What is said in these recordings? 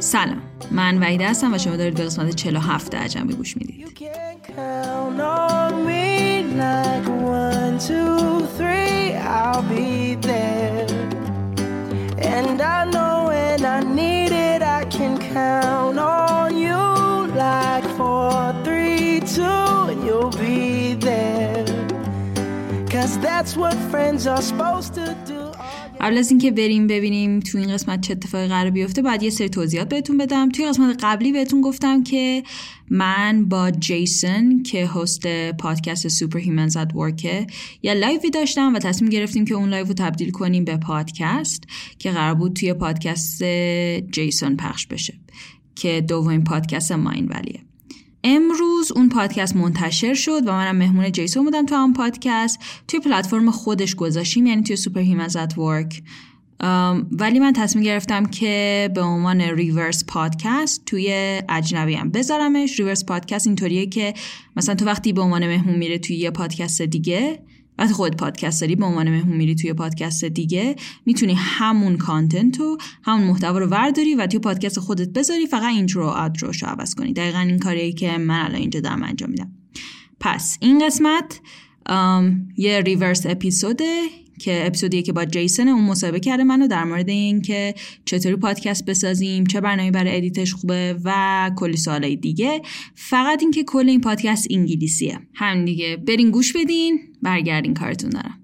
سلام. من وحیده هستم و شما دارید به قسمت 47 عجمی گوش می‌دید. That's what friends are supposed to do. قبل از اینکه بریم ببینیم تو این قسمت چه اتفاقی قرار بیفته بعد یه سری توضیحات بهتون بدم. توی قسمت قبلی بهتون گفتم که من با جیسون که هست پادکست سوپر هیومنز ات ورکه یه لایوی داشتم و تصمیم گرفتیم که اون لایو رو تبدیل کنیم به پادکست که قرار بود توی پادکست جیسون پخش بشه که دومین پادکست ماین ولیه. امروز اون پادکست منتشر شد و منم مهمون جیسون بودم تو اون پادکست. توی پلتفرم خودش گذاشتیم یعنی توی سوپر هیمز ات ورک. ولی من تصمیم گرفتم که به عنوان ریورس پادکست توی اجنبی هم بذارمش. ریورس پادکست اینطوریه که مثلا تو وقتی به عنوان مهمون میره توی یه پادکست دیگه وقتی خود پادکست داری به عنوان مهمون میری توی پادکست دیگه می‌تونی همون کانتنت و همون محتوا رو ورداری و توی پادکست خودت بذاری فقط اینترو آدروش رو عوض کنی. دقیقا این کاریه که من الان اینجا دارم انجام میدم. پس این قسمت یه ریورس اپیزوده که اپیزودیه که با جیسن اون مصاحبه کرده منو در مورد این که چطوری پادکست بسازیم چه برنامه برای ادیتش خوبه و کلی سوالای دیگه. فقط اینکه کل این پادکست انگلیسیه. هم دیگه. برین گوش بدین. برگردین کارتون دارم.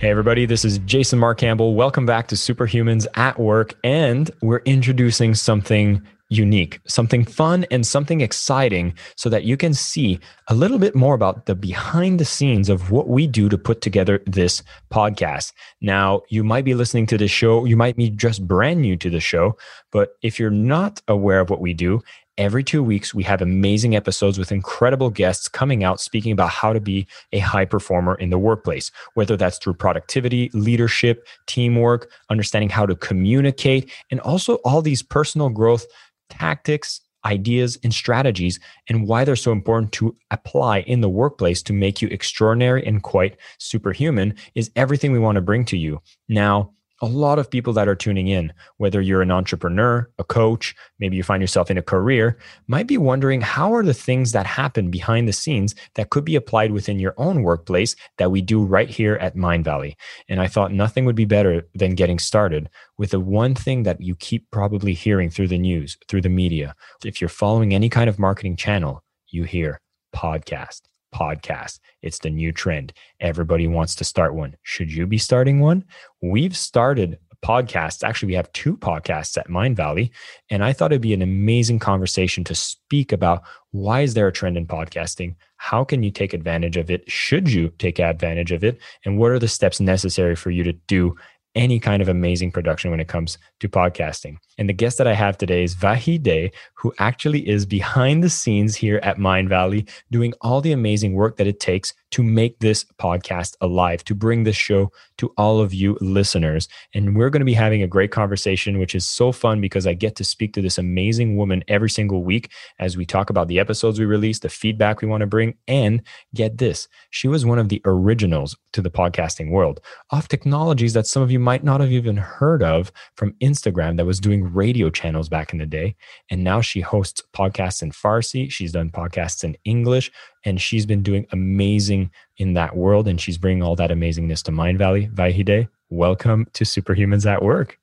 Hey, everybody, this is Jason Mark Campbell. Welcome back to Superhumans at Work. And we're introducing something unique, something fun and something exciting so that you can see a little bit more about the behind the scenes of what we do to put together this podcast. Now, you might be listening to this show, you might be just brand new to the show, but if you're not aware of what we do, Every two weeks, we have amazing episodes with incredible guests coming out speaking about how to be a high performer in the workplace, whether that's through productivity, leadership, teamwork, understanding how to communicate, and also all these personal growth tactics, ideas, and strategies, and why they're so important to apply in the workplace to make you extraordinary and quite superhuman is everything we want to bring to you. Now, a lot of people that are tuning in, whether you're an entrepreneur, a coach, maybe you find yourself in a career, might be wondering how are the things that happen behind the scenes that could be applied within your own workplace that we do right here at Mind Valley. And I thought nothing would be better than getting started with the one thing that you keep probably hearing through the news, through the media. If you're following any kind of marketing channel, you hear podcast podcast. It's the new trend. Everybody wants to start one. Should you be starting one? We've started podcasts. Actually, we have two podcasts at Mind Valley, And I thought it'd be an amazing conversation to speak about why is there a trend in podcasting? How can you take advantage of it? Should you take advantage of it? And what are the steps necessary for you to do any kind of amazing production when it comes to podcasting. And the guest that I have today is Vahide, who actually is behind the scenes here at Mind Valley, doing all the amazing work that it takes to make this podcast alive, to bring this show to all of you listeners. And we're going to be having a great conversation, which is so fun because I get to speak to this amazing woman every single week as we talk about the episodes we release, the feedback we want to bring. And get this, she was one of the originals to the podcasting world of technologies that some of you might not have even heard of from Instagram that was doing radio channels back in the day. And now she hosts podcasts in Farsi. She's done podcasts in English and she's been doing amazing in that world and she's bringing all that amazingness to mind valley. Vahide welcome to superhumans at work.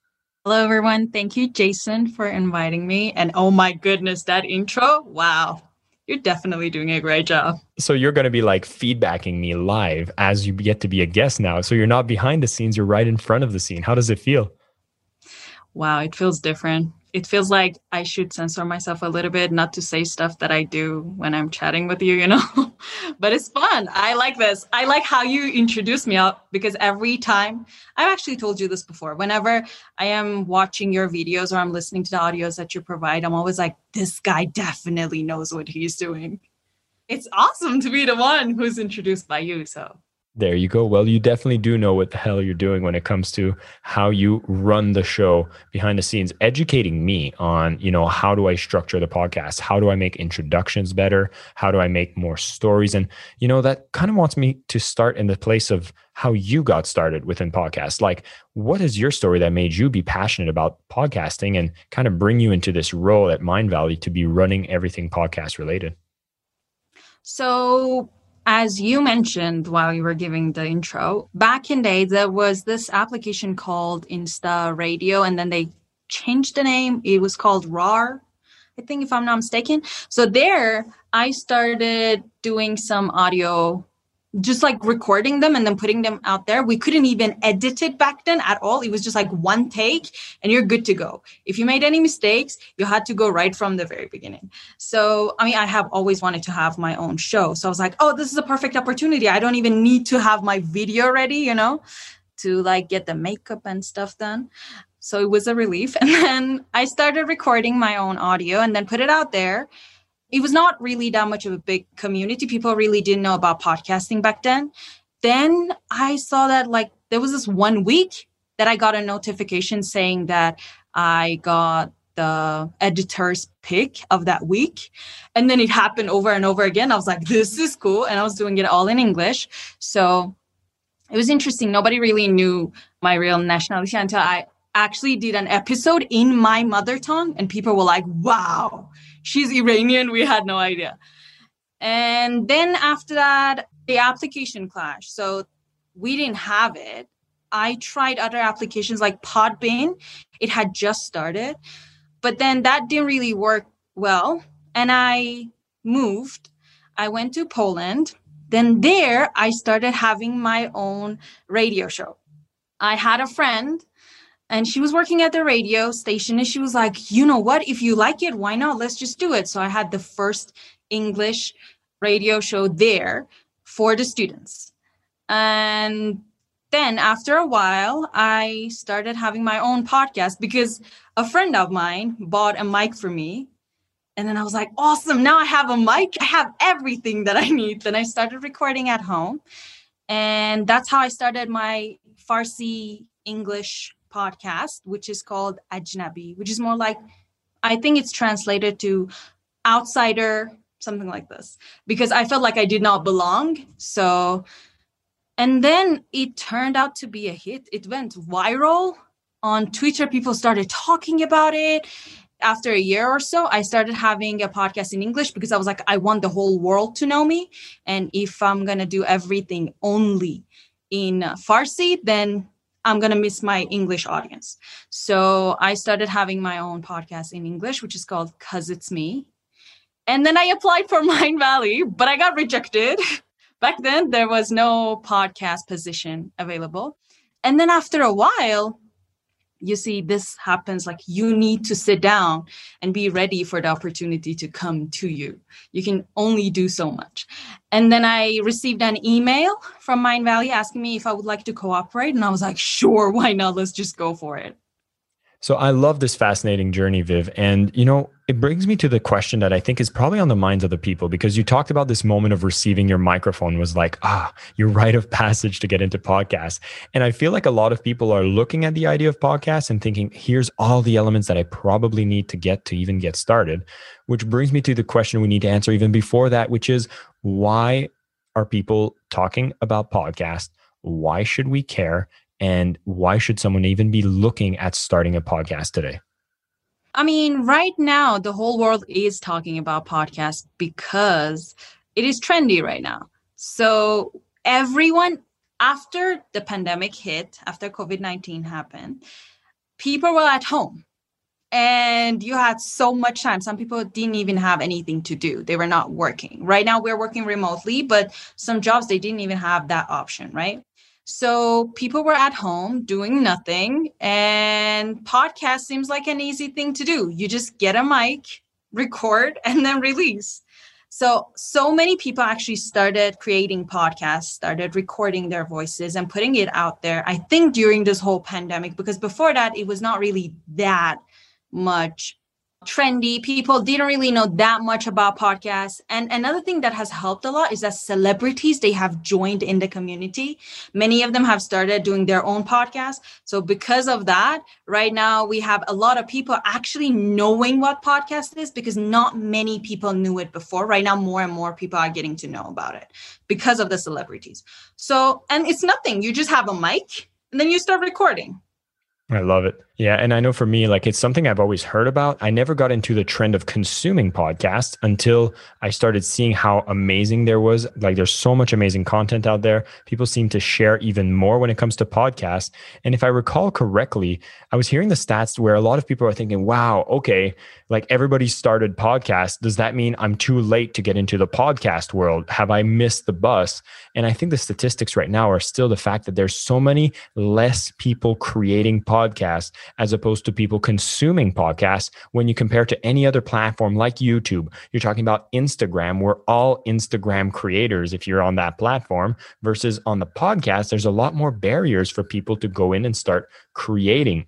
Hello everyone. Thank you jason for inviting me. And oh my goodness that intro? Wow you're definitely doing a great job. So you're going to be like feedbacking me live as you get to be a guest now. So you're not behind the scenes you're right in front of the scene. How does it feel? Wow it feels different it feels like I should censor myself a little bit not to say stuff that I do when I'm chatting with you, you know. but it's fun. I like this. I like how you introduce me up because every time I've actually told you this before. Whenever I am watching your videos or I'm listening to the audios that you provide, I'm always like, this guy definitely knows what he's doing. It's awesome to be the one who's introduced by you. So There you go. Well, you definitely do know what the hell you're doing when it comes to how you run the show behind the scenes, educating me on, you know, how do I structure the podcast? How do I make introductions better? How do I make more stories? And, you know, that kind of wants me to start in the place of how you got started within podcasts. Like, what is your story that made you be passionate about podcasting and kind of bring you into this role at Mind Valley to be running everything podcast related? So, as you mentioned while you were giving the intro, back in day there was this application called Insta Radio, and then they changed the name. It was called RAR, I think, if I'm not mistaken. So there, I started doing some audio just like recording them and then putting them out there. We couldn't even edit it back then at all. It was just like one take and you're good to go. If you made any mistakes, you had to go right from the very beginning. So, I mean, I have always wanted to have my own show. So I was like, oh, this is a perfect opportunity. I don't even need to have my video ready, you know, to like get the makeup and stuff done. So it was a relief. And then I started recording my own audio and then put it out there it was not really that much of a big community. People really didn't know about podcasting back then. Then I saw that like there was this one week that I got a notification saying that I got the editor's pick of that week. And then it happened over and over again. I was like, this is cool. And I was doing it all in English. So it was interesting. Nobody really knew my real nationality until I actually did an episode in my mother tongue. And people were like, wow, she's Iranian. We had no idea. And then after that, the application clashed. So we didn't have it. I tried other applications like Podbean. It had just started, but then that didn't really work well. And I moved. I went to Poland. Then there, I started having my own radio show. I had a friend and she was working at the radio station and she was like you know what? If you like it why not? Let's just do it. So i had the first english radio show there for the students. And then after a while i started having my own podcast because a friend of mine bought a mic for me. And then i was like awesome now i have a mic. I have everything that i need. Then i started recording at home. And that's how i started my farsi english podcast, which is called Ajnabi, which is more like, I think it's translated to outsider, something like this, because I felt like I did not belong. So, and then it turned out to be a hit. It went viral on Twitter. People started talking about it. After a year or so, I started having a podcast in English because I was like, I want the whole world to know me. And if I'm going to do everything only in Farsi, then I'm going to miss my English audience. So I started having my own podcast in English, which is called Cuz It's Me. And then I applied for Mind Valley, but I got rejected. Back then, there was no podcast position available. And then after a while, you see this happens like you need to sit down and be ready for the opportunity to come to you. You can only do so much. And then i received an email from mindvalley asking me if i would like to cooperate and i was like sure why not? Let's just go for it. So I love this fascinating journey, Viv. And, you know, it brings me to the question that I think is probably on the minds of the people because you talked about this moment of receiving your microphone was like, ah, your rite of passage to get into podcasts. And I feel like a lot of people are looking at the idea of podcasts and thinking, here's all the elements that I probably need to get to even get started. Which brings me to the question we need to answer even before that, which is why are people talking about podcasts? Why should we care? And why should someone even be looking at starting a podcast today? I mean, right now, the whole world is talking about podcasts because it is trendy right now. So, everyone, after the pandemic hit, after COVID 19 happened, people were at home and you had so much time. Some people didn't even have anything to do, they were not working. Right now, we're working remotely, but some jobs, they didn't even have that option, right? So people were at home doing nothing, and podcast seems like an easy thing to do. You just get a mic, record, and then release. So, so many people actually started creating podcasts, started recording their voices and putting it out there. I think during this whole pandemic, because before that, it was not really that much trendy. People didn't really know that much about podcasts. And another thing that has helped a lot is that celebrities they have joined in the community. Many of them have started doing their own podcasts. So because of that, right now we have a lot of people actually knowing what podcast is because not many people knew it before. Right now more and more people are getting to know about it because of the celebrities. So and it's nothing. You just have a mic and then you start recording. I love it. Yeah. And I know for me, like it's something I've always heard about. I never got into the trend of consuming podcasts until I started seeing how amazing there was. Like there's so much amazing content out there. People seem to share even more when it comes to podcasts. And if I recall correctly, I was hearing the stats where a lot of people are thinking, wow, okay, like everybody started podcasts. Does that mean I'm too late to get into the podcast world? Have I missed the bus? And I think the statistics right now are still the fact that there's so many less people creating podcasts as opposed to people consuming podcasts when you compare to any other platform like YouTube. You're talking about Instagram. We're all Instagram creators if you're on that platform versus on the podcast, there's a lot more barriers for people to go in and start creating.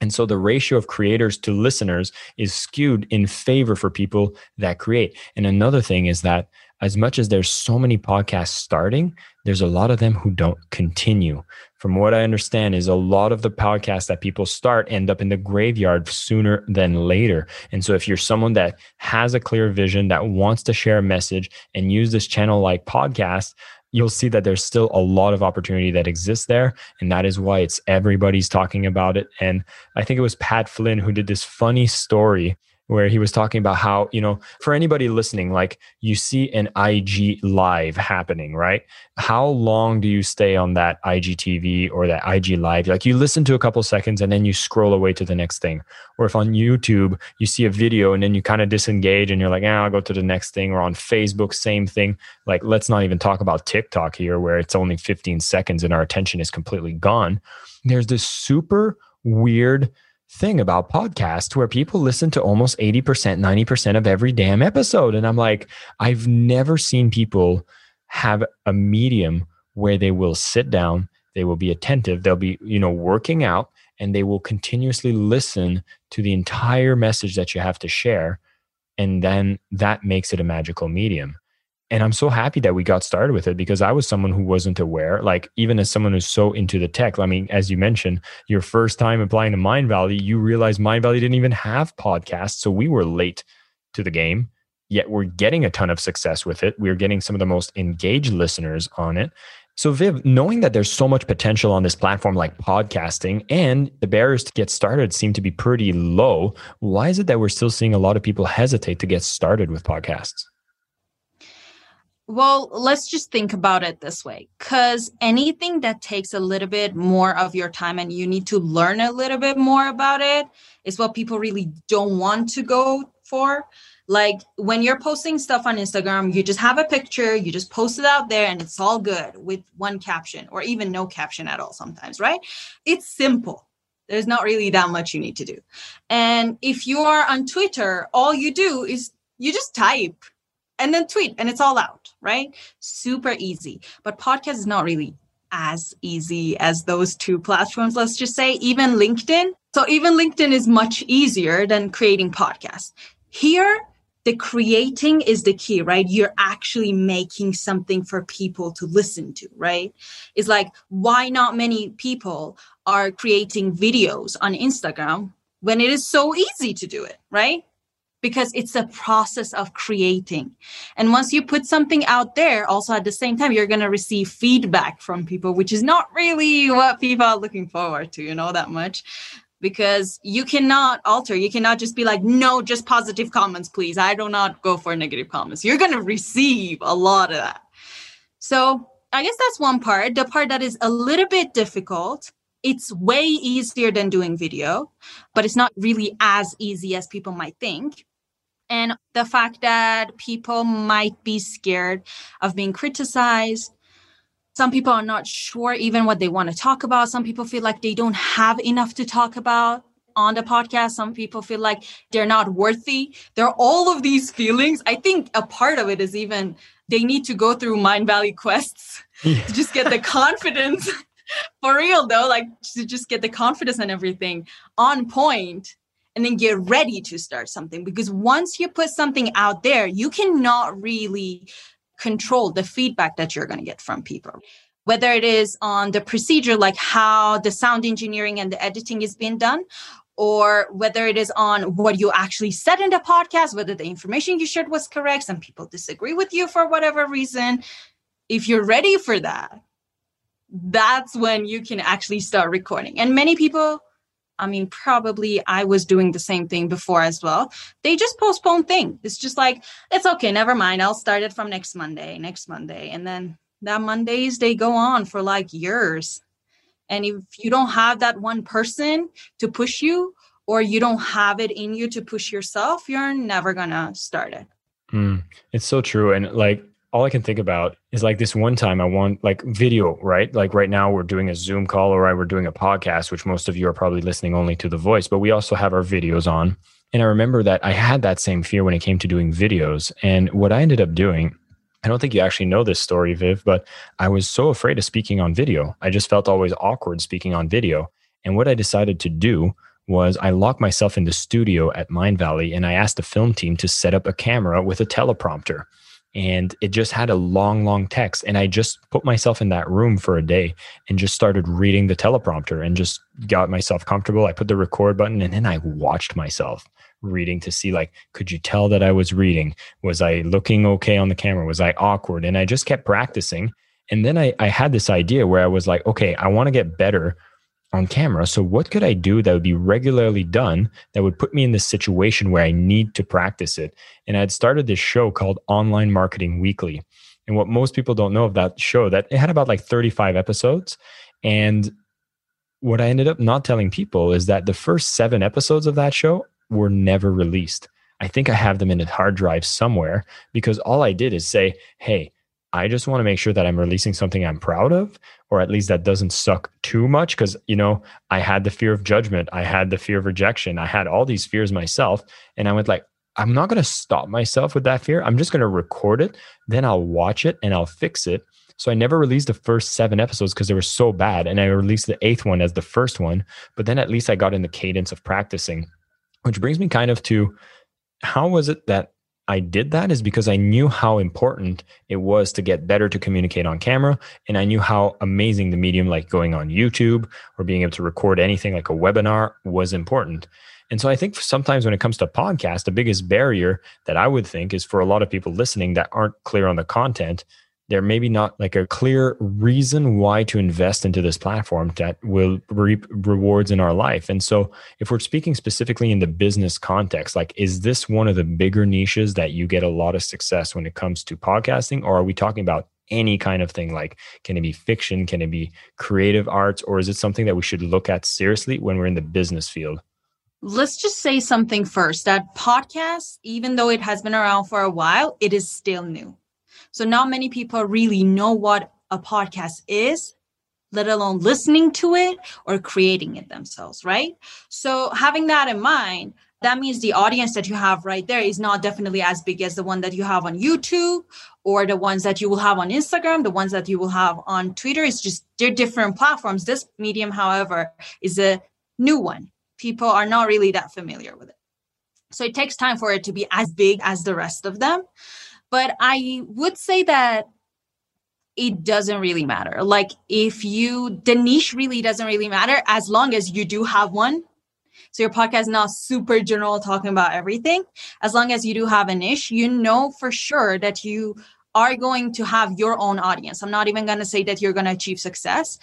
And so the ratio of creators to listeners is skewed in favor for people that create. And another thing is that as much as there's so many podcasts starting, there's a lot of them who don't continue. From what I understand, is a lot of the podcasts that people start end up in the graveyard sooner than later. And so if you're someone that has a clear vision that wants to share a message and use this channel like podcast, you'll see that there's still a lot of opportunity that exists there. And that is why it's everybody's talking about it. And I think it was Pat Flynn who did this funny story where he was talking about how, you know, for anybody listening, like you see an IG live happening, right? How long do you stay on that IGTV or that IG live? Like you listen to a couple seconds and then you scroll away to the next thing. Or if on YouTube you see a video and then you kind of disengage and you're like, yeah, I'll go to the next thing. Or on Facebook, same thing. Like let's not even talk about TikTok here where it's only 15 seconds and our attention is completely gone. There's this super weird thing about podcasts where people listen to almost 80%, 90% of every damn episode. And I'm like, I've never seen people have a medium where they will sit down, they will be attentive, they'll be, you know, working out, and they will continuously listen to the entire message that you have to share. And then that makes it a magical medium and i'm so happy that we got started with it because i was someone who wasn't aware. Like even as someone who's so into the tech i mean as you mentioned your first time applying to mindvalley you realized mindvalley didn't even have podcasts. So we were late to the game yet we're getting a ton of success with it. We're getting some of the most engaged listeners on it. So viv knowing that there's so much potential on this platform like podcasting and the barriers to get started seem to be pretty low why is it that we're still seeing a lot of people hesitate to get started with podcasts well, let's just think about it this way because anything that takes a little bit more of your time and you need to learn a little bit more about it is what people really don't want to go for. Like when you're posting stuff on Instagram, you just have a picture, you just post it out there, and it's all good with one caption or even no caption at all sometimes, right? It's simple. There's not really that much you need to do. And if you are on Twitter, all you do is you just type and then tweet and it's all out, right? Super easy. But podcast is not really as easy as those two platforms, let's just say, even LinkedIn. So even LinkedIn is much easier than creating podcasts. Here, the creating is the key, right? You're actually making something for people to listen to, right? It's like, why not many people are creating videos on Instagram when it is so easy to do it, right? Because it's a process of creating. And once you put something out there, also at the same time, you're going to receive feedback from people, which is not really what people are looking forward to, you know, that much. Because you cannot alter, you cannot just be like, no, just positive comments, please. I do not go for negative comments. You're going to receive a lot of that. So I guess that's one part. The part that is a little bit difficult it's way easier than doing video, but it's not really as easy as people might think and the fact that people might be scared of being criticized. Some people are not sure even what they want to talk about. Some people feel like they don't have enough to talk about on the podcast. Some people feel like they're not worthy. There are all of these feelings. I think a part of it is even they need to go through Mindvalley quests yeah. to just get the confidence. For real though, like to just get the confidence and everything on point and then get ready to start something because once you put something out there you cannot really control the feedback that you're going to get from people. Whether it is on the procedure like how the sound engineering and the editing is being done or whether it is on what you actually said in the podcast whether the information you shared was correct some people disagree with you for whatever reason. If you're ready for that that's when you can actually start recording. And many people I mean, probably I was doing the same thing before as well. They just postpone things. It's just like, it's okay, never mind. I'll start it from next Monday, next Monday. And then that Mondays, they go on for like years. And if you don't have that one person to push you, or you don't have it in you to push yourself, you're never gonna start it. Mm, it's so true. And like all I can think about is like this one time I want like video, right? Like right now we're doing a Zoom call or right, we're doing a podcast, which most of you are probably listening only to the voice, but we also have our videos on. And I remember that I had that same fear when it came to doing videos. And what I ended up doing, I don't think you actually know this story, Viv, but I was so afraid of speaking on video. I just felt always awkward speaking on video. And what I decided to do was I locked myself in the studio at Mind Valley and I asked the film team to set up a camera with a teleprompter and it just had a long long text. And i just put myself in that room for a day and just started reading the teleprompter and just got myself comfortable. I put the record button and then i watched myself reading to see like could you tell that i was reading? Was i looking okay on the camera? Was i awkward? And i just kept practicing. And then i, I had this idea where i was like okay i want to get better on camera. So, what could I do that would be regularly done that would put me in this situation where I need to practice it? And I had started this show called Online Marketing Weekly. And what most people don't know of that show, that it had about like 35 episodes. And what I ended up not telling people is that the first seven episodes of that show were never released. I think I have them in a hard drive somewhere because all I did is say, hey, I just want to make sure that I'm releasing something I'm proud of, or at least that doesn't suck too much. Cause, you know, I had the fear of judgment. I had the fear of rejection. I had all these fears myself. And I went like, I'm not going to stop myself with that fear. I'm just going to record it. Then I'll watch it and I'll fix it. So I never released the first seven episodes because they were so bad. And I released the eighth one as the first one. But then at least I got in the cadence of practicing, which brings me kind of to how was it that I did that is because I knew how important it was to get better to communicate on camera. And I knew how amazing the medium, like going on YouTube or being able to record anything like a webinar, was important. And so I think sometimes when it comes to podcast, the biggest barrier that I would think is for a lot of people listening that aren't clear on the content there may be not like a clear reason why to invest into this platform that will reap rewards in our life. And so, if we're speaking specifically in the business context, like, is this one of the bigger niches that you get a lot of success when it comes to podcasting? Or are we talking about any kind of thing? Like, can it be fiction? Can it be creative arts? Or is it something that we should look at seriously when we're in the business field? Let's just say something first that podcast, even though it has been around for a while, it is still new so not many people really know what a podcast is, let alone listening to it or creating it themselves, right? So having that in mind, that means the audience that you have right there is not definitely as big as the one that you have on YouTube or the ones that you will have on Instagram, the ones that you will have on Twitter. It's just they're different platforms. This medium, however, is a new one. People are not really that familiar with it. So it takes time for it to be as big as the rest of them. But I would say that it doesn't really matter. Like if you, the niche really doesn't really matter as long as you do have one. So your podcast is not super general talking about everything. As long as you do have a niche, you know for sure that you are going to have your own audience. I'm not even going to say that you're going to achieve success.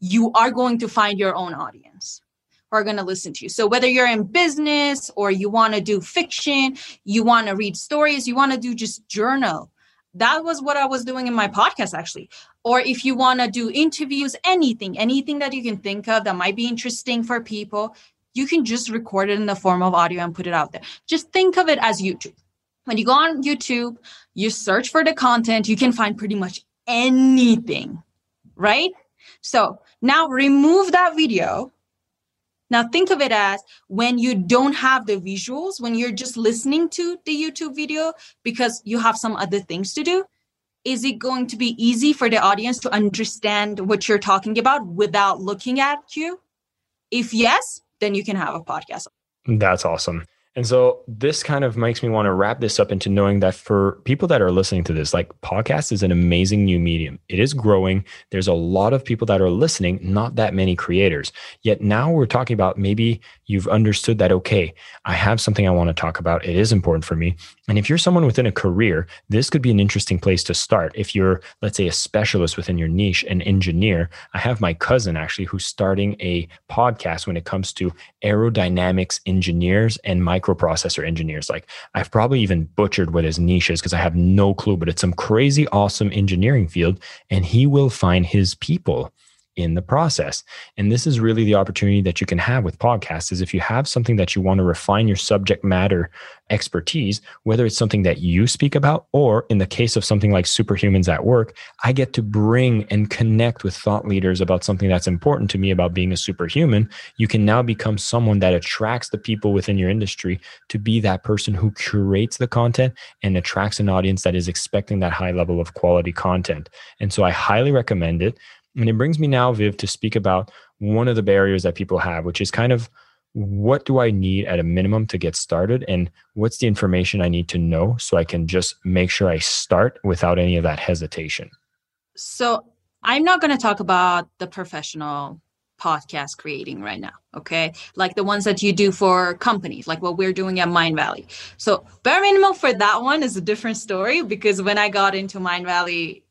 You are going to find your own audience are going to listen to you. So whether you're in business or you want to do fiction, you want to read stories, you want to do just journal. That was what I was doing in my podcast actually. Or if you want to do interviews, anything, anything that you can think of that might be interesting for people, you can just record it in the form of audio and put it out there. Just think of it as YouTube. When you go on YouTube, you search for the content, you can find pretty much anything, right? So now remove that video now, think of it as when you don't have the visuals, when you're just listening to the YouTube video because you have some other things to do. Is it going to be easy for the audience to understand what you're talking about without looking at you? If yes, then you can have a podcast. That's awesome. And so this kind of makes me want to wrap this up into knowing that for people that are listening to this, like podcast is an amazing new medium. It is growing. There's a lot of people that are listening, not that many creators. Yet now we're talking about maybe you've understood that, okay, I have something I want to talk about. It is important for me. And if you're someone within a career, this could be an interesting place to start. If you're, let's say, a specialist within your niche, an engineer, I have my cousin actually who's starting a podcast when it comes to aerodynamics engineers and my microprocessor engineers. Like I've probably even butchered what his niche is because I have no clue, but it's some crazy awesome engineering field. And he will find his people in the process. And this is really the opportunity that you can have with podcasts is if you have something that you want to refine your subject matter expertise, whether it's something that you speak about, or in the case of something like superhumans at work, I get to bring and connect with thought leaders about something that's important to me about being a superhuman. You can now become someone that attracts the people within your industry to be that person who curates the content and attracts an audience that is expecting that high level of quality content. And so I highly recommend it. And it brings me now, Viv, to speak about one of the barriers that people have, which is kind of what do I need at a minimum to get started? And what's the information I need to know so I can just make sure I start without any of that hesitation? So, I'm not going to talk about the professional podcast creating right now. Okay. Like the ones that you do for companies, like what we're doing at mind valley So, bare minimum for that one is a different story because when I got into Mindvalley,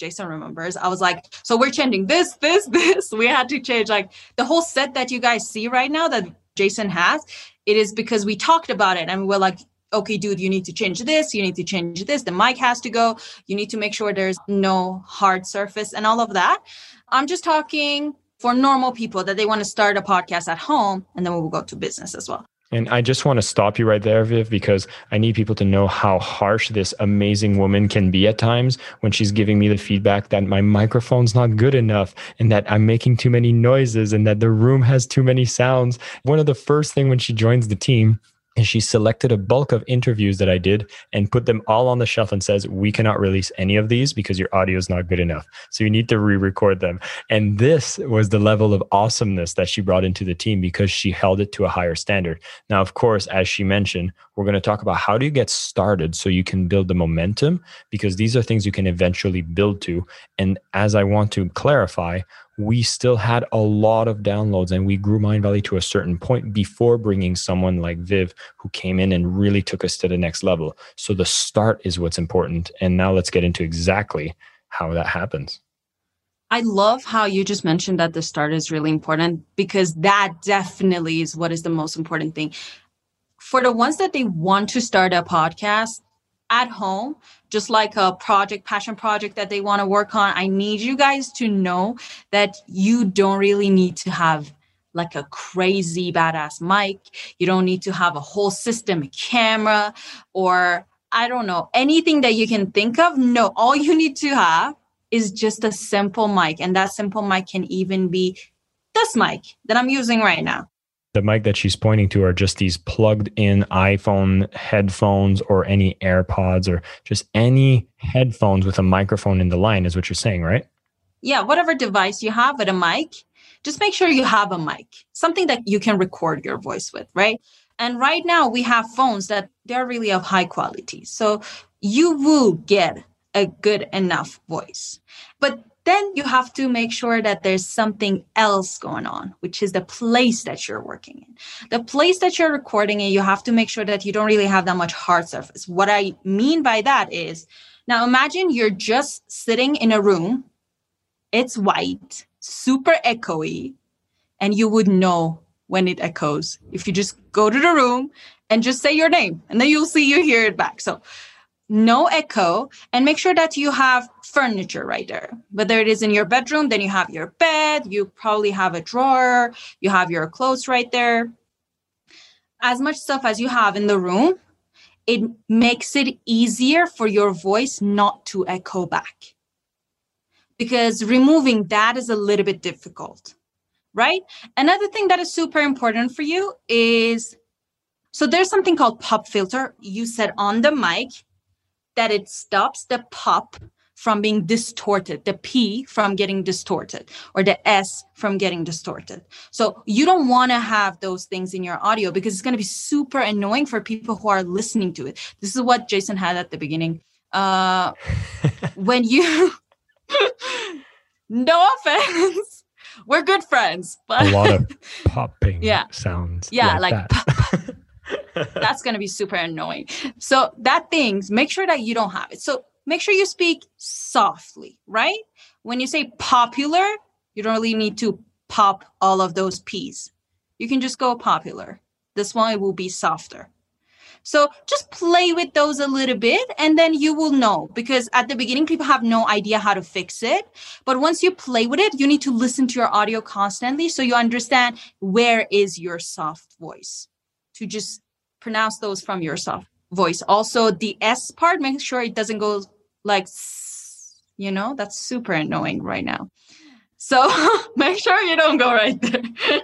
Jason remembers. I was like, so we're changing this, this, this. We had to change like the whole set that you guys see right now that Jason has. It is because we talked about it and we're like, okay, dude, you need to change this, you need to change this, the mic has to go, you need to make sure there's no hard surface and all of that. I'm just talking for normal people that they want to start a podcast at home and then we'll go to business as well. And I just want to stop you right there, Viv, because I need people to know how harsh this amazing woman can be at times when she's giving me the feedback that my microphone's not good enough and that I'm making too many noises and that the room has too many sounds. One of the first thing when she joins the team and she selected a bulk of interviews that I did and put them all on the shelf and says, We cannot release any of these because your audio is not good enough. So you need to re record them. And this was the level of awesomeness that she brought into the team because she held it to a higher standard. Now, of course, as she mentioned, we're going to talk about how do you get started so you can build the momentum because these are things you can eventually build to. And as I want to clarify, we still had a lot of downloads and we grew Mindvalley to a certain point before bringing someone like Viv who came in and really took us to the next level. So the start is what's important. And now let's get into exactly how that happens. I love how you just mentioned that the start is really important because that definitely is what is the most important thing. For the ones that they want to start a podcast at home, just like a project, passion project that they want to work on, I need you guys to know that you don't really need to have like a crazy badass mic. You don't need to have a whole system, a camera, or I don't know, anything that you can think of. No, all you need to have is just a simple mic. And that simple mic can even be this mic that I'm using right now the mic that she's pointing to are just these plugged in iPhone headphones or any AirPods or just any headphones with a microphone in the line, is what you're saying, right? Yeah, whatever device you have with a mic, just make sure you have a mic, something that you can record your voice with, right? And right now we have phones that they're really of high quality. So you will get a good enough voice. But then you have to make sure that there's something else going on, which is the place that you're working in. The place that you're recording in, you have to make sure that you don't really have that much hard surface. What I mean by that is now imagine you're just sitting in a room, it's white, super echoey, and you would know when it echoes if you just go to the room and just say your name, and then you'll see you hear it back. So no echo, and make sure that you have furniture right there. Whether it is in your bedroom, then you have your bed, you probably have a drawer, you have your clothes right there. As much stuff as you have in the room, it makes it easier for your voice not to echo back. Because removing that is a little bit difficult, right? Another thing that is super important for you is so there's something called pop filter. You set on the mic that it stops the pop from being distorted, the P from getting distorted, or the S from getting distorted. So you don't want to have those things in your audio because it's going to be super annoying for people who are listening to it. This is what Jason had at the beginning. Uh, when you, no offense, we're good friends, but a lot of popping Yeah. sounds. yeah, like, like, that. that's going to be super annoying. So that things, make sure that you don't have it. So make sure you speak softly, right? When you say popular, you don't really need to pop all of those P's. You can just go popular. This one will be softer. So just play with those a little bit and then you will know because at the beginning people have no idea how to fix it. But once you play with it, you need to listen to your audio constantly so you understand where is your soft voice to just pronounce those from your soft voice. Also, the S part, make sure it doesn't go like, you know, that's super annoying right now. So make sure you don't go right there.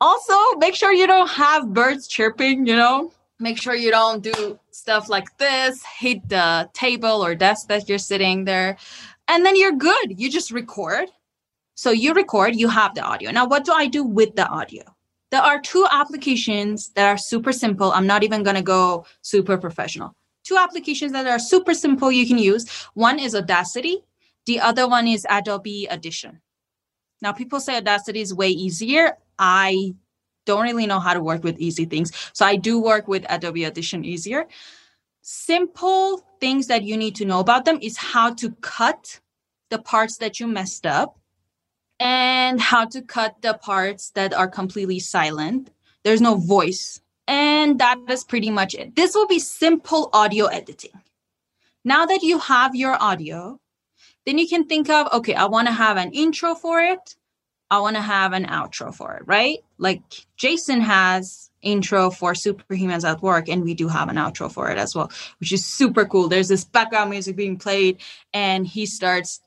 also, make sure you don't have birds chirping, you know, make sure you don't do stuff like this, hit the table or desk that you're sitting there. And then you're good. You just record. So you record, you have the audio. Now, what do I do with the audio? There are two applications that are super simple. I'm not even going to go super professional. Two applications that are super simple you can use. One is Audacity, the other one is Adobe Audition. Now, people say Audacity is way easier. I don't really know how to work with easy things. So I do work with Adobe Audition easier. Simple things that you need to know about them is how to cut the parts that you messed up and how to cut the parts that are completely silent. There's no voice. And that is pretty much it. This will be simple audio editing. Now that you have your audio, then you can think of okay, I want to have an intro for it. I want to have an outro for it, right? Like Jason has intro for Superhumans at Work, and we do have an outro for it as well, which is super cool. There's this background music being played, and he starts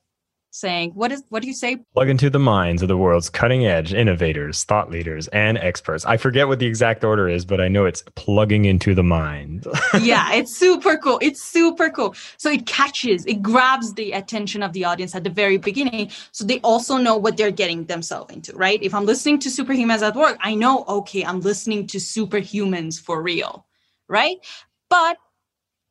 saying, "What is? What do you say? Plug into the minds of the world's cutting edge innovators, thought leaders, and experts. I forget what the exact order is, but I know it's plugging into the mind. yeah, it's super cool. It's super cool. So it catches, it grabs the attention of the audience at the very beginning. So they also know what they're getting themselves into, right? If I'm listening to Superhumans at work, I know, okay, I'm listening to superhumans for real, right? But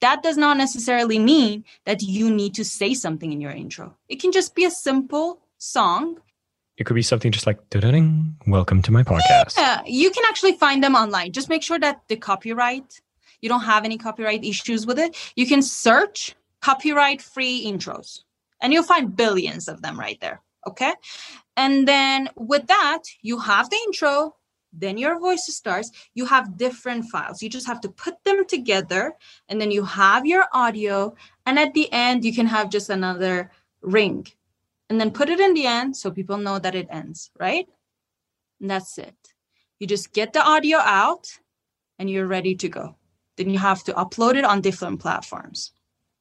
that does not necessarily mean that you need to say something in your intro. It can just be a simple song. it could be something just like, "Da-da-ding, welcome to my podcast. Yeah, you can actually find them online. Just make sure that the copyright, you don't have any copyright issues with it. You can search copyright free intros and you'll find billions of them right there. Okay. And then with that, you have the intro, then your voice starts. You have different files. You just have to put them together and then you have your audio. And at the end, you can have just another ring and then put it in the end so people know that it ends, right? And that's it. You just get the audio out and you're ready to go. Then you have to upload it on different platforms.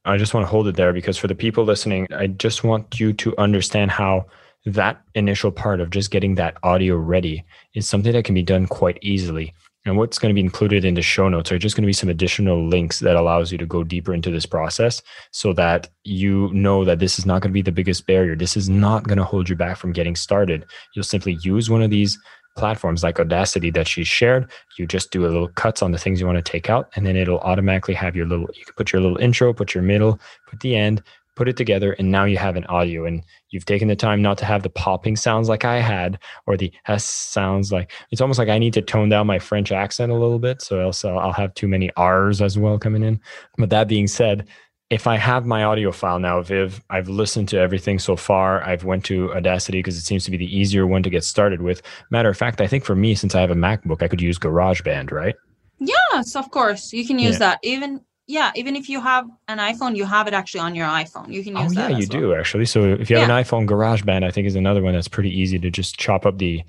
I just want to hold it there because for the people listening, I just want you to understand how that initial part of just getting that audio ready is something that can be done quite easily. And what's going to be included in the show notes are just going to be some additional links that allows you to go deeper into this process so that you know that this is not going to be the biggest barrier. This is not going to hold you back from getting started. You'll simply use one of these platforms like Audacity that she shared. You just do a little cuts on the things you want to take out, and then it'll automatically have your little, you can put your little intro, put your middle, put the end, put it together, and now you have an audio. And you've taken the time not to have the popping sounds like I had or the S sounds like it's almost like I need to tone down my French accent a little bit. So else I'll have too many R's as well coming in. But that being said, if I have my audio file now, Viv, I've listened to everything so far. I've went to Audacity because it seems to be the easier one to get started with. Matter of fact, I think for me, since I have a MacBook, I could use GarageBand, right? Yes, of course. You can use Yeah. that. Even yeah, even if you have an iPhone, you have it actually on your iPhone. You can use. Oh use yeah, that. you well. do actually. So if you have an iPhone, GarageBand, I think is another one that's pretty easy to just chop up the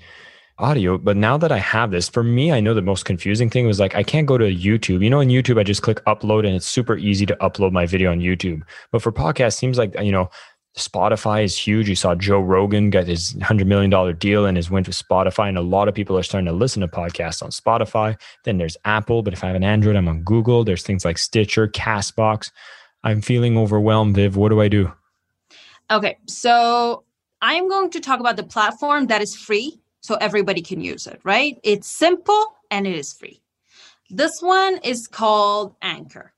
audio. But now that I have this, for me, I know the most confusing thing was like I can't go to YouTube. You know, in YouTube, I just click upload and it's super easy to upload my video on YouTube. But for podcast, seems like you know. Spotify is huge. You saw Joe Rogan get his $100 million deal and his went to Spotify. And a lot of people are starting to listen to podcasts on Spotify. Then there's Apple. But if I have an Android, I'm on Google. There's things like Stitcher, Castbox. I'm feeling overwhelmed, Viv. What do I do? Okay, so I am going to talk about the platform that is free so everybody can use it, right? It's simple and it is free. This one is called Anchor.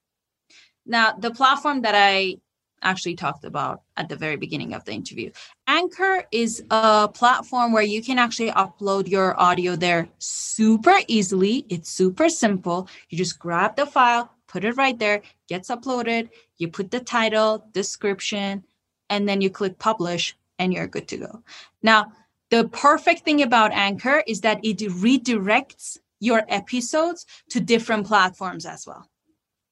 Now, the platform that I actually talked about at the very beginning of the interview. Anchor is a platform where you can actually upload your audio there super easily. It's super simple. You just grab the file, put it right there, gets uploaded. You put the title, description, and then you click publish, and you're good to go. Now, the perfect thing about Anchor is that it redirects your episodes to different platforms as well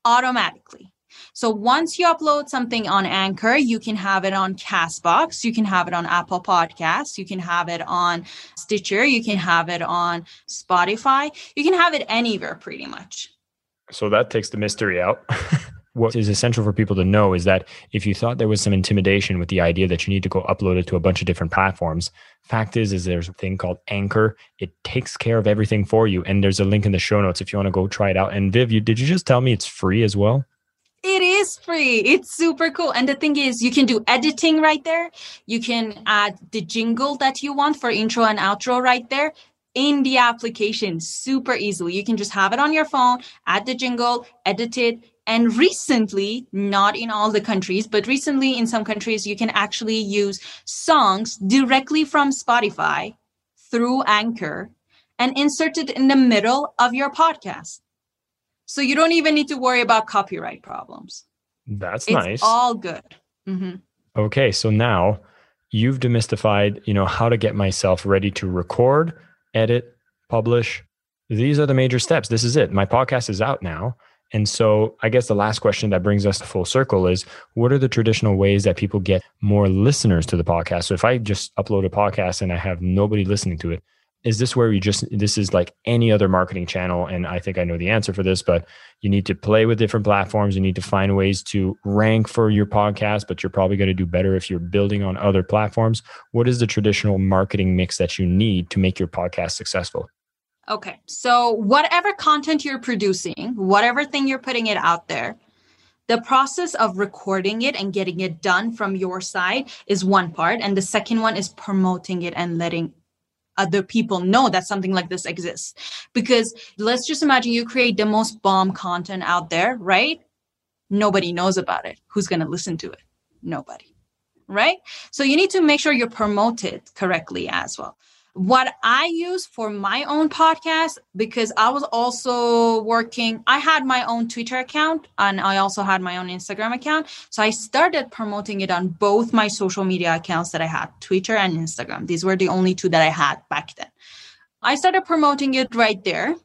automatically. So once you upload something on Anchor, you can have it on Castbox, you can have it on Apple Podcasts, you can have it on Stitcher, you can have it on Spotify, you can have it anywhere pretty much. So that takes the mystery out. what is essential for people to know is that if you thought there was some intimidation with the idea that you need to go upload it to a bunch of different platforms fact is is there's a thing called anchor it takes care of everything for you and there's a link in the show notes if you want to go try it out and viv you did you just tell me it's free as well it is free. It's super cool. And the thing is, you can do editing right there. You can add the jingle that you want for intro and outro right there in the application super easily. You can just have it on your phone, add the jingle, edit it. And recently, not in all the countries, but recently in some countries, you can actually use songs directly from Spotify through Anchor and insert it in the middle of your podcast. So you don't even need to worry about copyright problems. That's it's nice. All good. Mm-hmm. Okay, so now you've demystified, you know, how to get myself ready to record, edit, publish. These are the major steps. This is it. My podcast is out now. And so I guess the last question that brings us to full circle is what are the traditional ways that people get more listeners to the podcast? So if I just upload a podcast and I have nobody listening to it, is this where you just this is like any other marketing channel and i think i know the answer for this but you need to play with different platforms. You need to find ways to rank for your podcast but you're probably going to do better if you're building on other platforms. What is the traditional marketing mix that you need to make your podcast successful? Okay so whatever content you're producing whatever thing you're putting it out there the process of recording it and getting it done from your side is one part and the second one is promoting it and letting other people know that something like this exists. Because let's just imagine you create the most bomb content out there, right? Nobody knows about it. Who's going to listen to it? Nobody. Right? So you need to make sure you promote it correctly as well what I use for my own podcast, because I was also working, I had my own Twitter account and I also had my own Instagram account. So I started promoting it on both my social media accounts that I had Twitter and Instagram. These were the only two that I had back then. I started promoting it right there.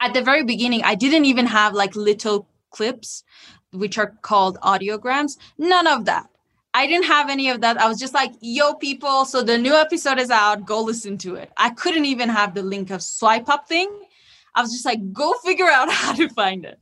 At the very beginning, I didn't even have like little clips, which are called audiograms. None of that. I didn't have any of that. I was just like, yo, people, so the new episode is out. Go listen to it. I couldn't even have the link of swipe up thing. I was just like, go figure out how to find it.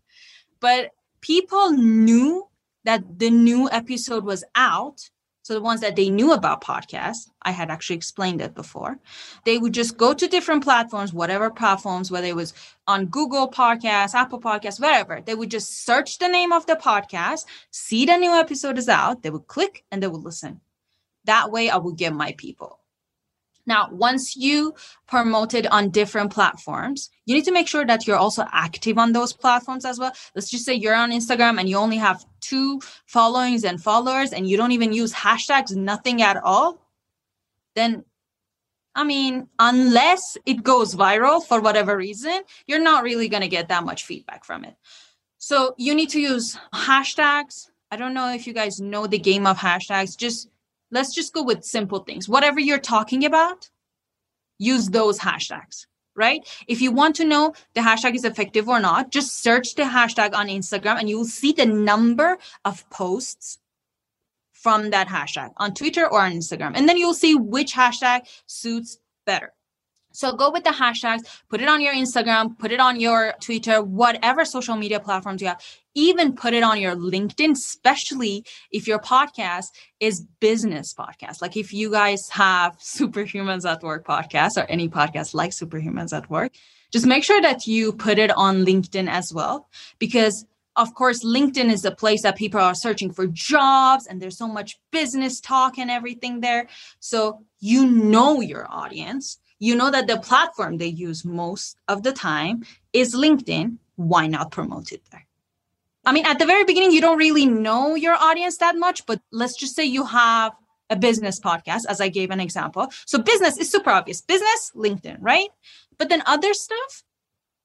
But people knew that the new episode was out so the ones that they knew about podcasts, I had actually explained it before. They would just go to different platforms, whatever platforms, whether it was on Google Podcasts, Apple Podcasts, wherever. They would just search the name of the podcast, see the new episode is out, they would click and they would listen. That way I would get my people. Now, once you promote it on different platforms, you need to make sure that you're also active on those platforms as well. Let's just say you're on Instagram and you only have two followings and followers and you don't even use hashtags, nothing at all. Then, I mean, unless it goes viral for whatever reason, you're not really going to get that much feedback from it. So you need to use hashtags. I don't know if you guys know the game of hashtags. Just let's just go with simple things. Whatever you're talking about, use those hashtags, right? If you want to know the hashtag is effective or not, just search the hashtag on Instagram and you will see the number of posts from that hashtag on Twitter or on Instagram. And then you'll see which hashtag suits better. So go with the hashtags, put it on your Instagram, put it on your Twitter, whatever social media platforms you have, even put it on your LinkedIn, especially if your podcast is business podcast. Like if you guys have Superhumans at Work podcast or any podcast like Superhumans at Work, just make sure that you put it on LinkedIn as well, because of course, LinkedIn is the place that people are searching for jobs and there's so much business talk and everything there. So you know your audience. You know that the platform they use most of the time is LinkedIn. Why not promote it there? I mean, at the very beginning, you don't really know your audience that much, but let's just say you have a business podcast, as I gave an example. So, business is super obvious business, LinkedIn, right? But then other stuff,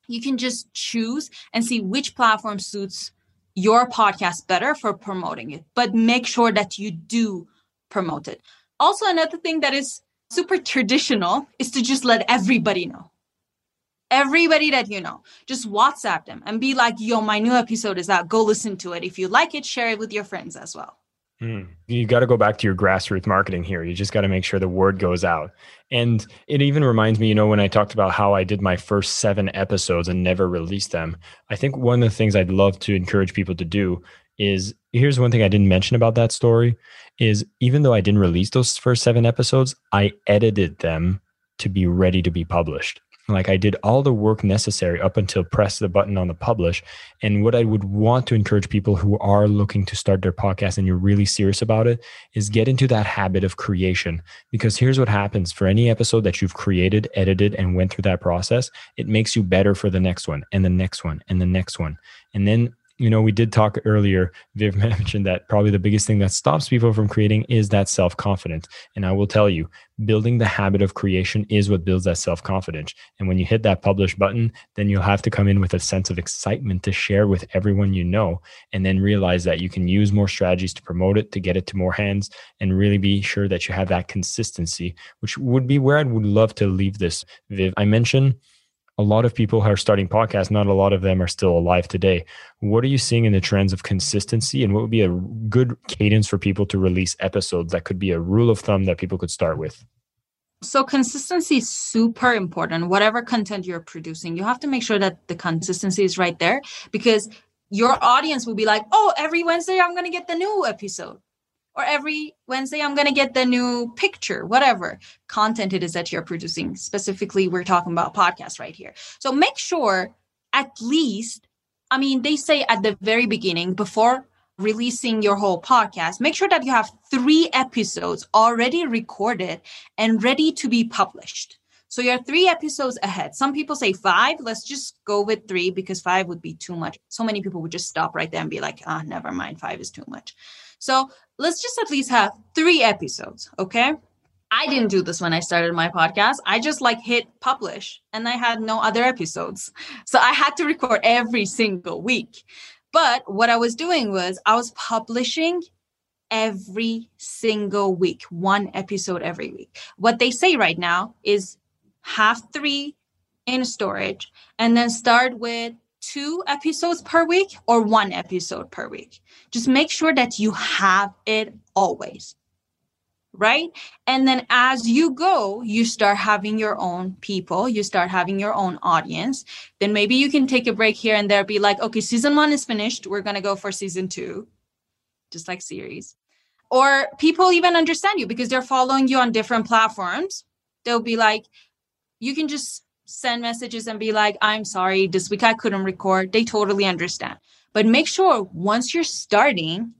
you can just choose and see which platform suits your podcast better for promoting it, but make sure that you do promote it. Also, another thing that is super traditional is to just let everybody know. Everybody that you know, just WhatsApp them and be like, yo, my new episode is out. Go listen to it. If you like it, share it with your friends as well. Mm. You got to go back to your grassroots marketing here. You just got to make sure the word goes out. And it even reminds me, you know, when I talked about how I did my first seven episodes and never released them, I think one of the things I'd love to encourage people to do is here's one thing I didn't mention about that story is even though I didn't release those first seven episodes, I edited them to be ready to be published. Like I did all the work necessary up until press the button on the publish. And what I would want to encourage people who are looking to start their podcast and you're really serious about it is get into that habit of creation. Because here's what happens for any episode that you've created, edited, and went through that process, it makes you better for the next one and the next one and the next one. And then you know, we did talk earlier. Viv mentioned that probably the biggest thing that stops people from creating is that self confidence. And I will tell you, building the habit of creation is what builds that self confidence. And when you hit that publish button, then you'll have to come in with a sense of excitement to share with everyone you know, and then realize that you can use more strategies to promote it, to get it to more hands, and really be sure that you have that consistency, which would be where I would love to leave this, Viv. I mentioned a lot of people are starting podcasts, not a lot of them are still alive today. What are you seeing in the trends of consistency and what would be a good cadence for people to release episodes that could be a rule of thumb that people could start with? So consistency is super important. Whatever content you're producing, you have to make sure that the consistency is right there because your audience will be like, "Oh, every Wednesday I'm going to get the new episode." Or every Wednesday I'm going to get the new picture, whatever content it is that you're producing. Specifically, we're talking about podcasts right here. So make sure at least, I mean, they say at the very beginning, before releasing your whole podcast, make sure that you have three episodes already recorded and ready to be published. So you're three episodes ahead. Some people say five. Let's just go with three because five would be too much. So many people would just stop right there and be like, ah, oh, never mind, five is too much. So let's just at least have three episodes, okay? I didn't do this when I started my podcast. I just like hit publish and I had no other episodes. So I had to record every single week. But what I was doing was I was publishing every single week, one episode every week. What they say right now is have three in storage and then start with two episodes per week or one episode per week. Just make sure that you have it always. Right. And then as you go, you start having your own people, you start having your own audience. Then maybe you can take a break here and there, be like, okay, season one is finished. We're going to go for season two, just like series. Or people even understand you because they're following you on different platforms. They'll be like, you can just send messages and be like, I'm sorry, this week I couldn't record. They totally understand. But make sure once you're starting,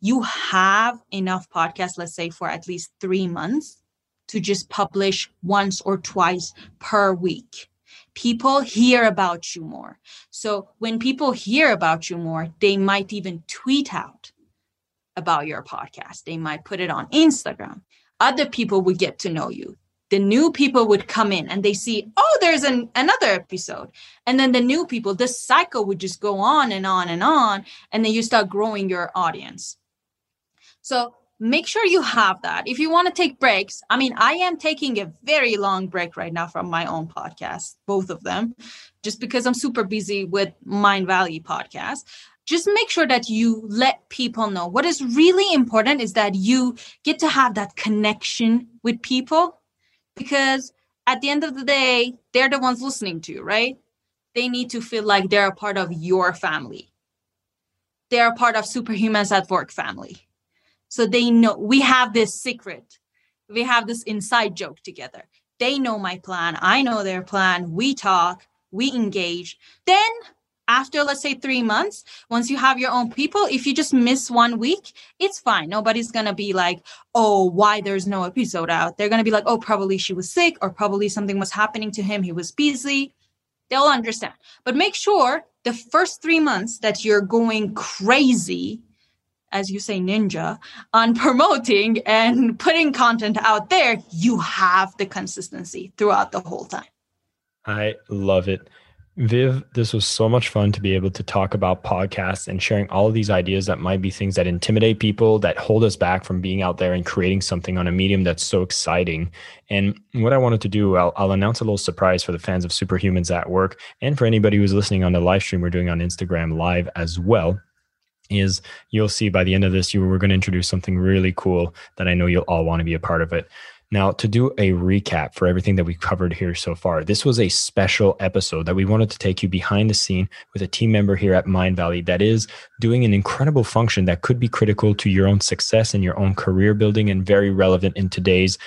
you have enough podcasts, let's say for at least three months, to just publish once or twice per week. People hear about you more. So when people hear about you more, they might even tweet out about your podcast. They might put it on Instagram. Other people would get to know you the new people would come in and they see oh there's an, another episode. And then the new people this cycle would just go on and on and on and then you start growing your audience. So make sure you have that. If you want to take breaks i mean i am taking a very long break right now from my own podcast both of them just because i'm super busy with Mindvalley podcast. Just make sure that you let people know. What is really important is that you get to have that connection with people because at the end of the day, they're the ones listening to you, right? They need to feel like they're a part of your family. They're a part of Superhumans at Work family. So they know we have this secret. We have this inside joke together. They know my plan. I know their plan. We talk, we engage. Then after let's say three months once you have your own people if you just miss one week it's fine. Nobody's gonna be like oh why there's no episode out? They're gonna be like oh probably she was sick or probably something was happening to him. He was busy. They'll understand. But make sure the first three months that you're going crazy as you say, ninja on promoting and putting content out there, you have the consistency throughout the whole time. I love it. Viv, this was so much fun to be able to talk about podcasts and sharing all of these ideas that might be things that intimidate people, that hold us back from being out there and creating something on a medium that's so exciting. And what I wanted to do, I'll, I'll announce a little surprise for the fans of Superhumans at Work and for anybody who's listening on the live stream we're doing on Instagram live as well is you'll see by the end of this you we're going to introduce something really cool that I know you'll all want to be a part of it. Now, to do a recap for everything that we've covered here so far, this was a special episode that we wanted to take you behind the scene with a team member here at Mindvalley that is doing an incredible function that could be critical to your own success and your own career building and very relevant in today's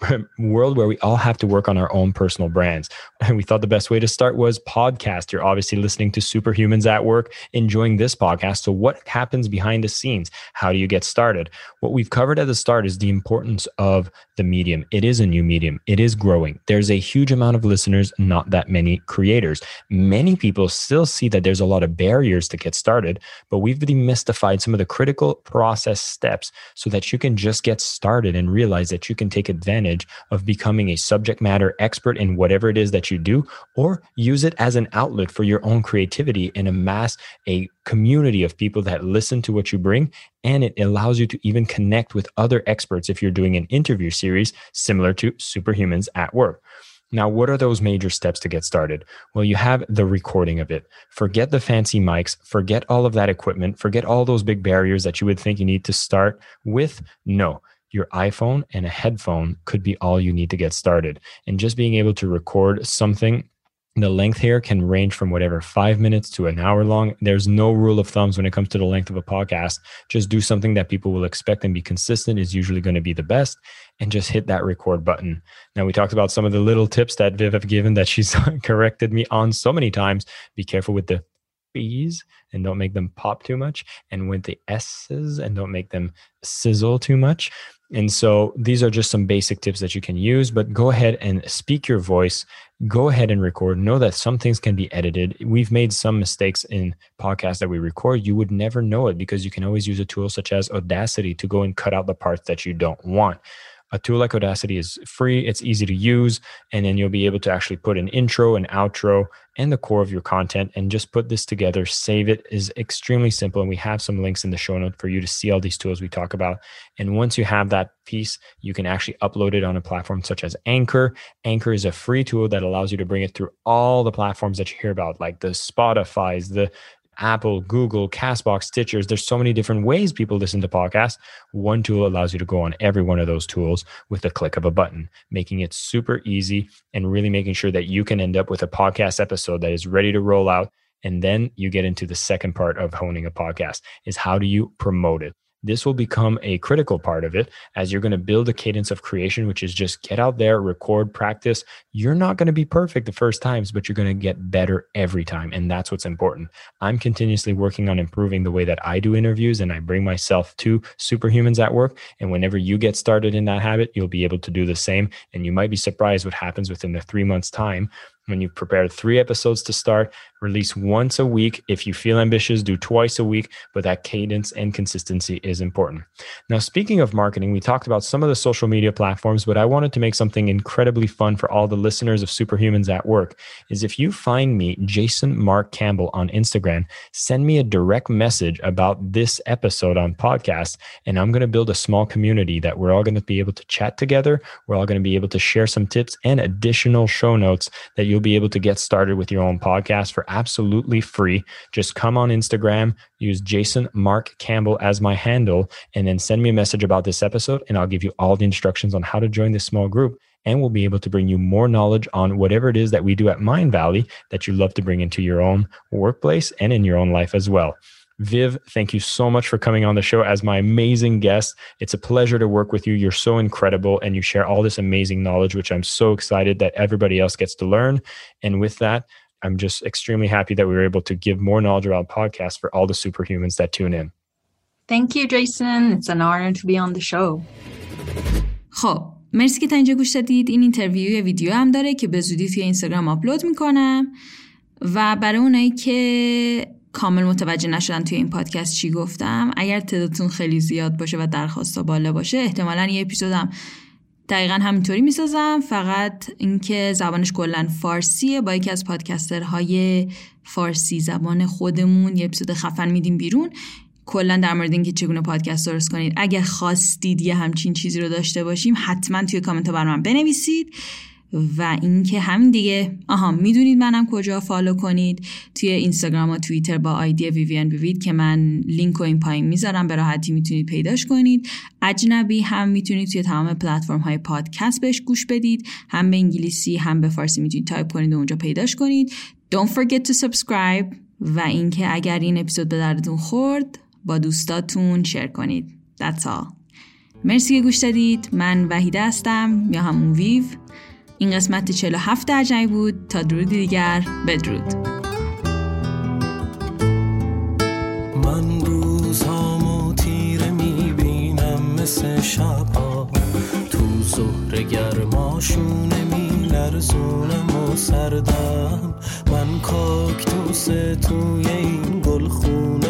world where we all have to work on our own personal brands. And we thought the best way to start was podcast. You're obviously listening to Superhumans at Work, enjoying this podcast. So, what happens behind the scenes? How do you get started? What we've covered at the start is the importance of the medium. It is a new medium, it is growing. There's a huge amount of listeners, not that many creators. Many people still see that there's a lot of barriers to get started, but we've demystified some of the critical process steps so that you can just get started and realize that you can take advantage of becoming a subject matter expert in whatever it is that you do, or use it as an outlet for your own creativity and amass a community of people that listen to what you bring. And it allows you to even connect with other experts if you're doing an interview series similar to Superhumans at Work. Now, what are those major steps to get started? Well, you have the recording of it. Forget the fancy mics, forget all of that equipment, forget all those big barriers that you would think you need to start with. No, your iPhone and a headphone could be all you need to get started. And just being able to record something the length here can range from whatever five minutes to an hour long. There's no rule of thumbs when it comes to the length of a podcast. Just do something that people will expect and be consistent is usually going to be the best. And just hit that record button. Now, we talked about some of the little tips that Viv have given that she's corrected me on so many times. Be careful with the B's and don't make them pop too much, and with the S's and don't make them sizzle too much. And so these are just some basic tips that you can use, but go ahead and speak your voice. Go ahead and record. Know that some things can be edited. We've made some mistakes in podcasts that we record. You would never know it because you can always use a tool such as Audacity to go and cut out the parts that you don't want a tool like Audacity is free, it's easy to use, and then you'll be able to actually put an intro, an outro, and the core of your content and just put this together. Save it is extremely simple. And we have some links in the show note for you to see all these tools we talk about. And once you have that piece, you can actually upload it on a platform such as Anchor. Anchor is a free tool that allows you to bring it through all the platforms that you hear about, like the Spotify's, the Apple, Google, Castbox, Stitchers. There's so many different ways people listen to podcasts. One tool allows you to go on every one of those tools with a click of a button, making it super easy and really making sure that you can end up with a podcast episode that is ready to roll out. And then you get into the second part of honing a podcast is how do you promote it? This will become a critical part of it as you're going to build a cadence of creation, which is just get out there, record, practice. You're not going to be perfect the first times, but you're going to get better every time. And that's what's important. I'm continuously working on improving the way that I do interviews and I bring myself to superhumans at work. And whenever you get started in that habit, you'll be able to do the same. And you might be surprised what happens within the three months' time when you've prepared three episodes to start, release once a week. If you feel ambitious, do twice a week, but that cadence and consistency is important. Now, speaking of marketing, we talked about some of the social media platforms, but I wanted to make something incredibly fun for all the listeners of Superhumans at Work. Is if you find me, Jason Marc Campbell, on Instagram, send me a direct message about this episode on podcast, and I'm going to build a small community that we're all going to be able to chat together. We're all going to be able to share some tips and additional show notes that you you'll be able to get started with your own podcast for absolutely free. Just come on Instagram, use Jason Marc Campbell as my handle, and then send me a message about this episode, and I'll give you all the instructions on how to join this small group. And we'll be able to bring you more knowledge on whatever it is that we do at Mindvalley that you love to bring into your own workplace and in your own life as well. Viv, thank you so much for coming on the show as my amazing guest. It's a pleasure to work with you. You're so incredible and you share all this amazing knowledge, which I'm so excited that everybody else gets to learn. And with that, I'm just extremely happy that we were able to give more knowledge about podcasts for all the superhumans that tune in. Thank you, Jason. It's an honor to be on the show. خب مرسی که تا اینجا گوش دادید این اینترویو یه ویدیو هم داره که به زودی توی اینستاگرام آپلود میکنم و برای اونایی که کامل متوجه نشدن توی این پادکست چی گفتم. اگر تعدادتون خیلی زیاد باشه و درخواست بالا باشه احتمالا یه اپیزودم دقیقا همینطوری می‌سازم. فقط اینکه زبانش کلا فارسیه. با یکی از پادکسترهای فارسی زبان خودمون یه اپیزود خفن میدیم بیرون. کلا در مورد اینکه چگونه پادکست درست کنید. اگر خواستید یه همچین چیزی رو داشته باشیم حتما توی کامنت ها من بنویسید. و اینکه همین دیگه آها می‌دونید منم کجا فالو کنید. توی اینستاگرام و توییتر با آیدی ویویان ویوید که من لینک و این پایین می‌ذارم به راحتی می‌تونید پیداش کنید. اجنبی هم می‌تونید توی تمام پلتفرم های پادکست بهش گوش بدید. هم به انگلیسی هم به فارسی می‌تونید تایپ کنید و اونجا پیداش کنید. Don't forget to subscribe. و اینکه اگر این اپیزود به دردتون خورد با دوستاتون شیر کنید. That's all. مرسی که گوش دادید. من وحیده هستم. یا همون ویو. این قسمت 47 درجه بود. تا درودی دیگر بدرود. من روزهامو تیره می‌بینم مثل شبها. تو ظهر گرماشونه میلرزونم و سردم. من کاکتوس توی این گلخون